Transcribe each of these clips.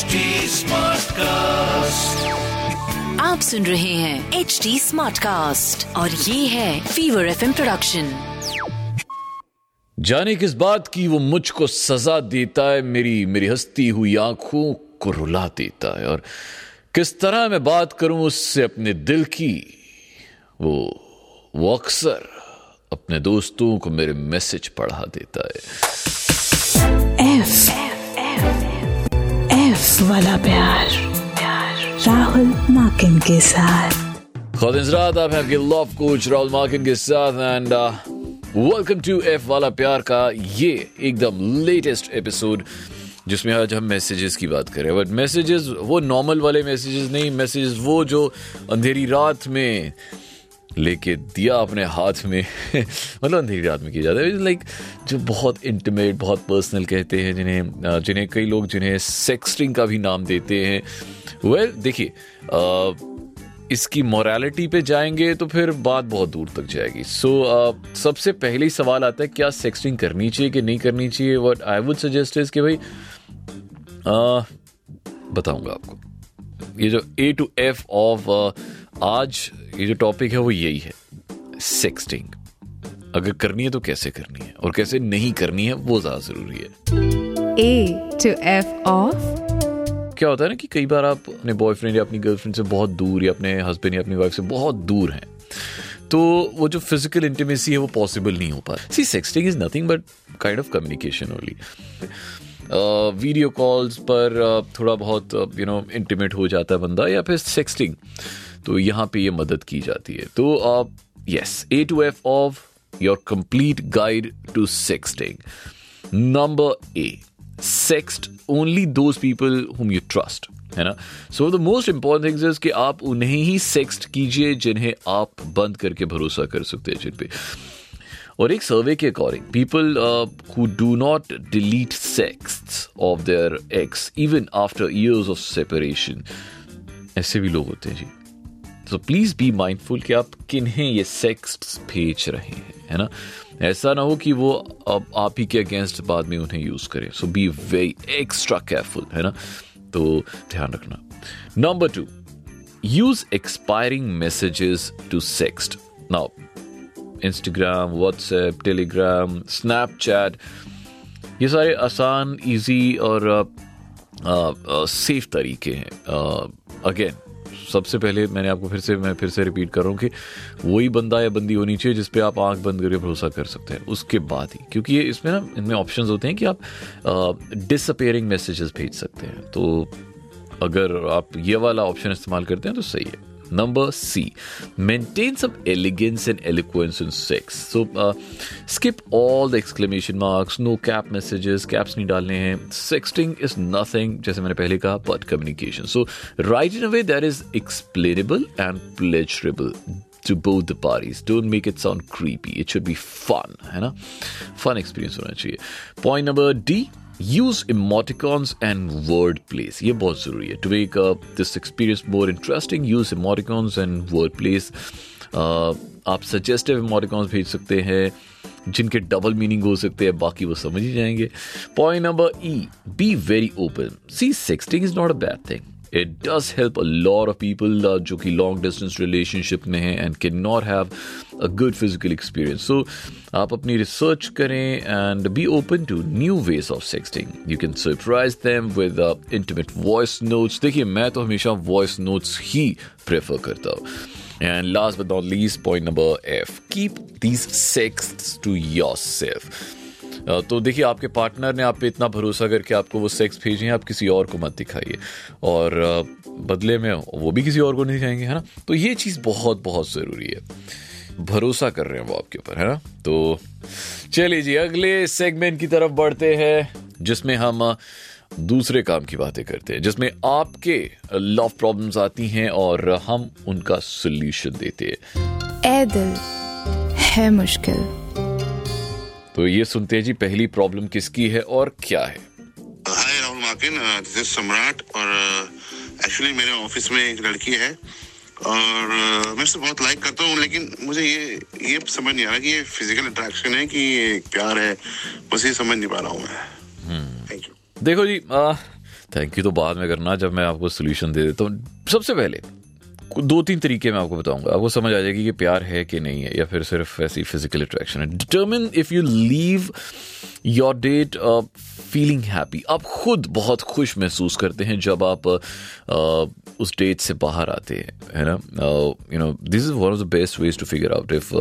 HD Smartcast. आप सुन रहे हैं एच डी स्मार्ट कास्ट और ये है फीवर एफ़ प्रोडक्शन जाने किस बात की वो मुझको सजा देता है मेरी मेरी हस्ती हुई आँखों को रुला देता है। और किस तरह मैं बात करूँ उससे अपने दिल की वो वो अक्सर अपने दोस्तों को मेरे मैसेज पढ़ा देता है। वाला प्यार राहुल माकिन के साथ। आप हैं लव कोच राहुल मार्किन के साथ एंड वेलकम टू एफ़ वाला प्यार का ये एकदम लेटेस्ट एपिसोड जिसमें आज हम मैसेजेस की बात करें। बट मैसेजेस वो नॉर्मल वाले मैसेजेस नहीं मैसेजेस वो जो अंधेरी रात में लेके दिया अपने हाथ में। मतलब अंधेरी रात में किया जाता है। लाइक जो बहुत इंटीमेट बहुत पर्सनल कहते हैं जिन्हें जिन्हें कई लोग जिन्हें सेक्सटिंग का भी नाम देते हैं। वेल well, देखिए इसकी मोरालिटी पे जाएँगे तो फिर बात बहुत दूर तक जाएगी। सो so, सबसे पहले ही सवाल आता है क्या सेक्सटिंग करनी चाहिए कि नहीं करनी चाहिए? What I would suggest is कि भाई अ, बताऊँगा आपको। ये जो ए टू एफ़ ऑफ़ आज ये जो टॉपिक है वो यही है. सेक्सटिंग अगर करनी है तो कैसे करनी है? और कैसे नहीं करनी है वो ज़्यादा ज़रूरी है. A to F of? क्या होता है ना कि कई बार आप अपने बॉयफ्रेंड या अपनी गर्लफ्रेंड से बहुत दूर या अपने हस्बैंड या अपनी वाइफ से बहुत दूर हैं तो वो जो फ़िज़िकल इंटीमेसी है वो पॉसिबल नहीं हो पा see sexting is nothing but kind of communication only video calls पर थोड़ा बहुत यू नो इंटीमेट हो जाता है बंदा या फिर सेक्सटिंग तो यहाँ पे ये मदद की जाती है। तो yes A to F of your complete guide to sexting number A sext only those people whom you trust है ना? So the most important things is कि आप उन्हें ही सेक्स्ट कीजिए जिन्हें आप बंद करके भरोसा कर सकते हैं जिन पे। और एक सर्वे के according people who do not delete sexts of their ex even after years of separation ऐसे भी लोग होते हैं जी। तो प्लीज़ बी माइंडफुल कि आप किन्हें ये सेक्स भेज रहे हैं, है ना? ऐसा ना हो कि वो अब आप ही के अगेंस्ट बाद में उन्हें यूज़ करें। So be very extra careful है ना? तो ध्यान रखना। Number two use expiring messages to sext now Instagram WhatsApp Telegram Snapchat ये सारे आसान इजी और सेफ़ तरीके हैं। अगेन सबसे पहले मैंने आपको फिर से, मैं फिर से रिपीट कर रहा हूँ कि वही बंदा या बंदी होनी चाहिए जिस पे आप आँख बंद करके भरोसा कर सकते हैं। उसके बाद ही, क्योंकि ये इसमें ना, इनमें ऑप्शंस होते हैं कि आप डिसअपेयरिंग मैसेजेस भेज सकते हैं। तो अगर आप ये वाला ऑप्शन इस्तेमाल करते हैं तो सही है। Number C. Maintain some elegance and eloquence in sex. So uh, skip all the exclamation marks, no cap messages, caps नहीं डालने हैं. Sexting is nothing, जैसे मैंने पहले कहा, but communication. So write in a way that is explainable and pleasurable to both the parties. Don't make it sound creepy. It should be fun, है ना? Fun experience होना चाहिए. Point number D. Use emoticons and word plays ये बहुत ज़रूरी है. To make this experience more interesting use emoticons and word plays आप suggestive emoticons भेज सकते हैं, जिनके डबल मीनिंग हो सकते हैं, बाकी वो समझ ही जाएँगे. Point number E be very open see sexting is not a bad thing it does help a lot of people जो कि लॉन्ग डिस्टेंस रिलेशनशिप में हैं and can not have a good physical experience so आप अपनी research करें and be open to new ways of sexting you can surprise them with intimate voice notes देखिए मैं तो हमेशा वॉइस नोट्स ही prefer करता हूँ and last but not least point number F keep these sexts to your self तो देखिए, आपके partner ने आप पे इतना भरोसा करके आपको वो सेक्स भेजे हैं, आप किसी और को मत दिखाइए। और बदले में वो भी किसी और को नहीं दिखाएँगे, है ना? तो ये चीज़ बहुत बहुत ज़रूरी है। भरोसा कर रहे हैं वो आपके ऊपर, है ना? तो चलिए जी, अगले सेगमेंट की तरफ़ बढ़ते हैं, जिसमें हम दूसरे काम की बातें करते हैं, जिसमें आपके लव प्रॉब्लम्स आती हैं और हम उनका सोल्यूशन देते हैं। ए दिल, है मुश्किल। तो ये सुनते हैं जी पहली प्रॉब्लम किसकी है और क्या है? Hi Rahul Makin this is Samrat और एक्चुअली मेरे ऑफ़िस में एक लड़की है और uh, मैं उससे बहुत लाइक करता हूँ लेकिन मुझे ये ये समझ नहीं आ रहा कि ये फ़िज़िकल अट्रैक्शन है कि ये प्यार है। बस ये समझ नहीं पा रहा हूँ मैं। थैंक यू देखो जी थैंक यू तो बाद में करना जब मैं आपको सोल्यूशन दे देता हूँ। सबसे पहले दो तीन तरीके मैं आपको बताऊँगा। आपको समझ आ जाएगी कि प्यार है कि नहीं है या फिर सिर्फ़ ऐसी फ़िज़िकल अट्रैक्शन है। Determine if you leave your date feeling happy आप खुद बहुत खुश महसूस करते हैं जब आप uh, उस डेट से बाहर आते हैं है ना? You know this is one of the best ways to figure out if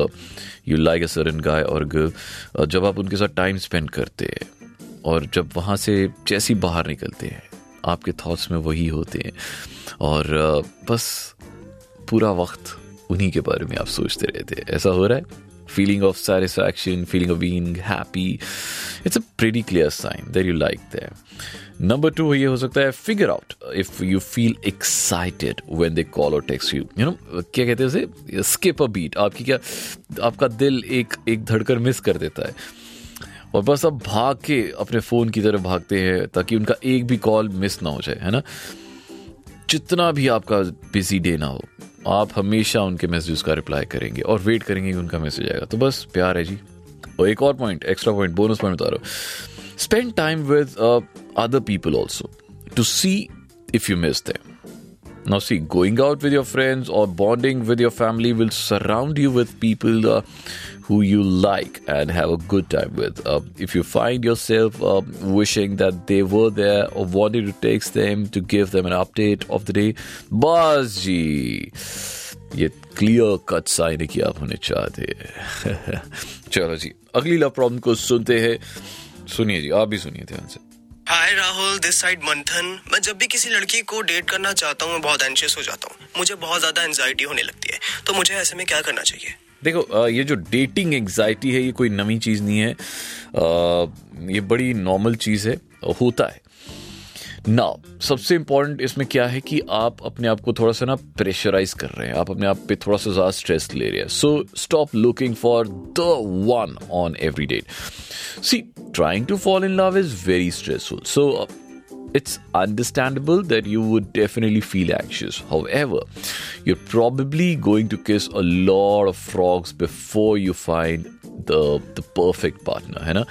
you like a certain guy और गर्ल जब आप उनके साथ टाइम स्पेंड करते हैं और जब वहाँ से जैसी बाहर निकलते हैं आपके थॉट्स में वही होते हैं। और uh, बस पूरा वक्त उन्हीं के बारे में आप सोचते रहते हैं। ऐसा हो रहा है? Feeling of satisfaction feeling of being happy it's a pretty clear sign that you like that number two ये हो सकता है figure out if you feel excited when they call और टेक्स्ट यू यू नो क्या कहते हैं उसे? Skip a beat आपकी क्या, आपका दिल एक एक धड़कर मिस कर देता है। और बस अब भाग के अपने फ़ोन की तरफ़ भागते हैं ताकि उनका एक भी कॉल मिस ना हो जाए, है ना? जितना भी आपका बिज़ी डे ना हो आप हमेशा उनके मैसेज का रिप्लाई करेंगे और वेट करेंगे कि उनका मैसेज आएगा। तो बस, प्यार है जी। और एक और point extra point bonus point बता रहा हूँ। Spend time with other people also to see if you miss them Now, see, going out with your friends or bonding with your family will surround you with people uh, who you like and have a good time with. Uh, if you find yourself uh, wishing that they were there or wanting to text them to give them an update of the day, buzz जी ये clear cut sign है कि आप होने चाहते हैं चलो जी अगली love problem को सुनते हैं सुनिए जी आप भी सुनिए ध्यान से हाय राहुल दिस साइड मंथन मैं जब भी किसी लड़की को डेट करना चाहता हूँ, मैं बहुत एंशियस हो जाता हूँ। मुझे बहुत ज़्यादा एंजाइटी होने लगती है। तो मुझे ऐसे में क्या करना चाहिए? देखो ये जो डेटिंग एंजाइटी है, ये कोई नवी चीज़ नहीं है। ये बड़ी नॉर्मल चीज़ है, होता है। ना सबसे इंपॉर्टेंट इसमें क्या है कि आप अपने आप को थोड़ा सा ना प्रेशराइज कर रहे हैं। आप अपने आप पे थोड़ा सा ज़्यादा स्ट्रेस ले रहे हैं। So stop looking for the one on every day see trying to fall in love is very stressful so it's understandable that you would definitely feel anxious however you are going to kiss a lot of frogs before you find the perfect partner है ना?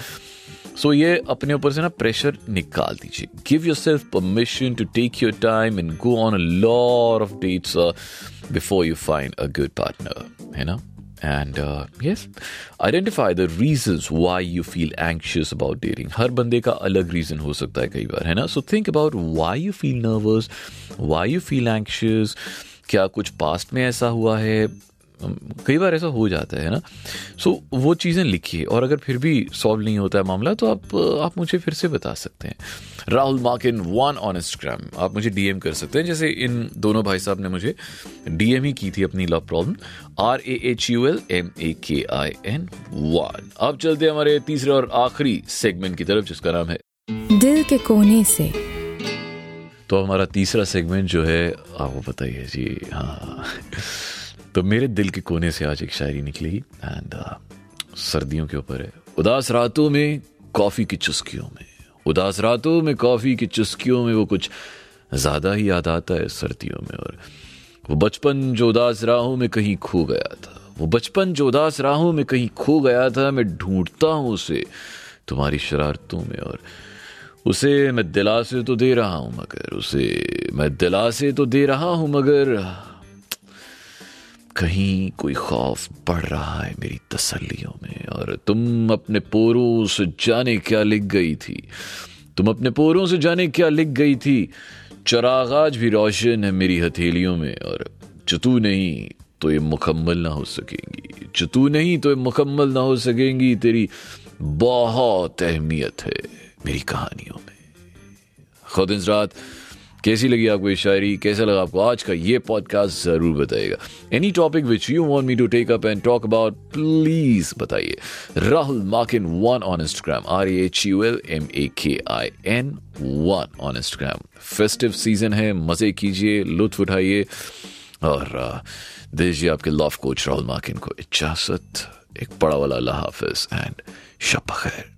सो ये अपने ऊपर से ना pressure निकाल दीजिए। Give yourself permission to take your time and go on a lot of dates before you find a good partner है ना and yes identify the reasons why you feel anxious about dating हर बंदे का अलग reason हो सकता है कई बार, है ना? So think about why you feel nervous why you feel anxious क्या कुछ पास्ट में ऐसा हुआ है? कई बार ऐसा हो जाता है ना? सो so, वो चीज़ें लिखिए और अगर फिर भी सॉल्व नहीं होता है मामला तो आप आप मुझे फिर से बता सकते हैं। Rahul Makin one on Instagram आप मुझे डीएम कर सकते हैं जैसे इन दोनों भाई साहब ने मुझे डीएम ही की थी अपनी love problem R A H U L M A K I N one अब चलते हैं हमारे तीसरे और आखिरी सेगमेंट की तरफ़ जिसका नाम है दिल के कोने से। तो हमारा तीसरा सेगमेंट जो है आपको बताइए जी हाँ। तो मेरे दिल के कोने से आज एक शायरी निकली एंड uh, सर्दियों के ऊपर है। उदास रातों में कॉफ़ी की चुस्कियों में। उदास रातों में कॉफ़ी की चुस्कियों में वो कुछ ज़्यादा ही याद आता है सर्दियों में और वो बचपन जो उदास राहों में कहीं खो गया था। वो बचपन जो उदास राहों में कहीं खो गया था मैं ढूंढता हूँ उसे तुम्हारी शरारतों में और उसे मैं दिलासे तो दे रहा हूँ मगर उसे मैं दिलासे तो दे रहा हूँ मगर कहीं कोई खौफ बढ़ रहा है मेरी तसल्लियों में, और तुम अपने पोरों से जाने क्या लिख गई थी? तुम अपने पोरों से जाने क्या लिख गई थी? चराग आज भी रोशन है मेरी हथेलियों में, और जो तू नहीं तो ये मुकम्मल ना हो सकेंगी। जो नहीं तो ये मुकम्मल ना हो सकेंगी, तेरी बहुत अहमियत है मेरी कहानियों में। खुद रात कैसी लगी आपको ये शायरी? कैसा लगा आपको? आज का ये पॉडकास्ट ज़रूर बताइएगा। Any topic which you want me to take up and talk about please बताइए। Rahul Makin one on Instagram R H U L M A K I N one on Instagram festive season है, मज़े कीजिए, लुत्फ उठाइए। और दीजिए आपके love coach Rahul मार्किन को इजाज़त। एक बड़ा वाला अल्लाह हाफिज एंड शब खैर।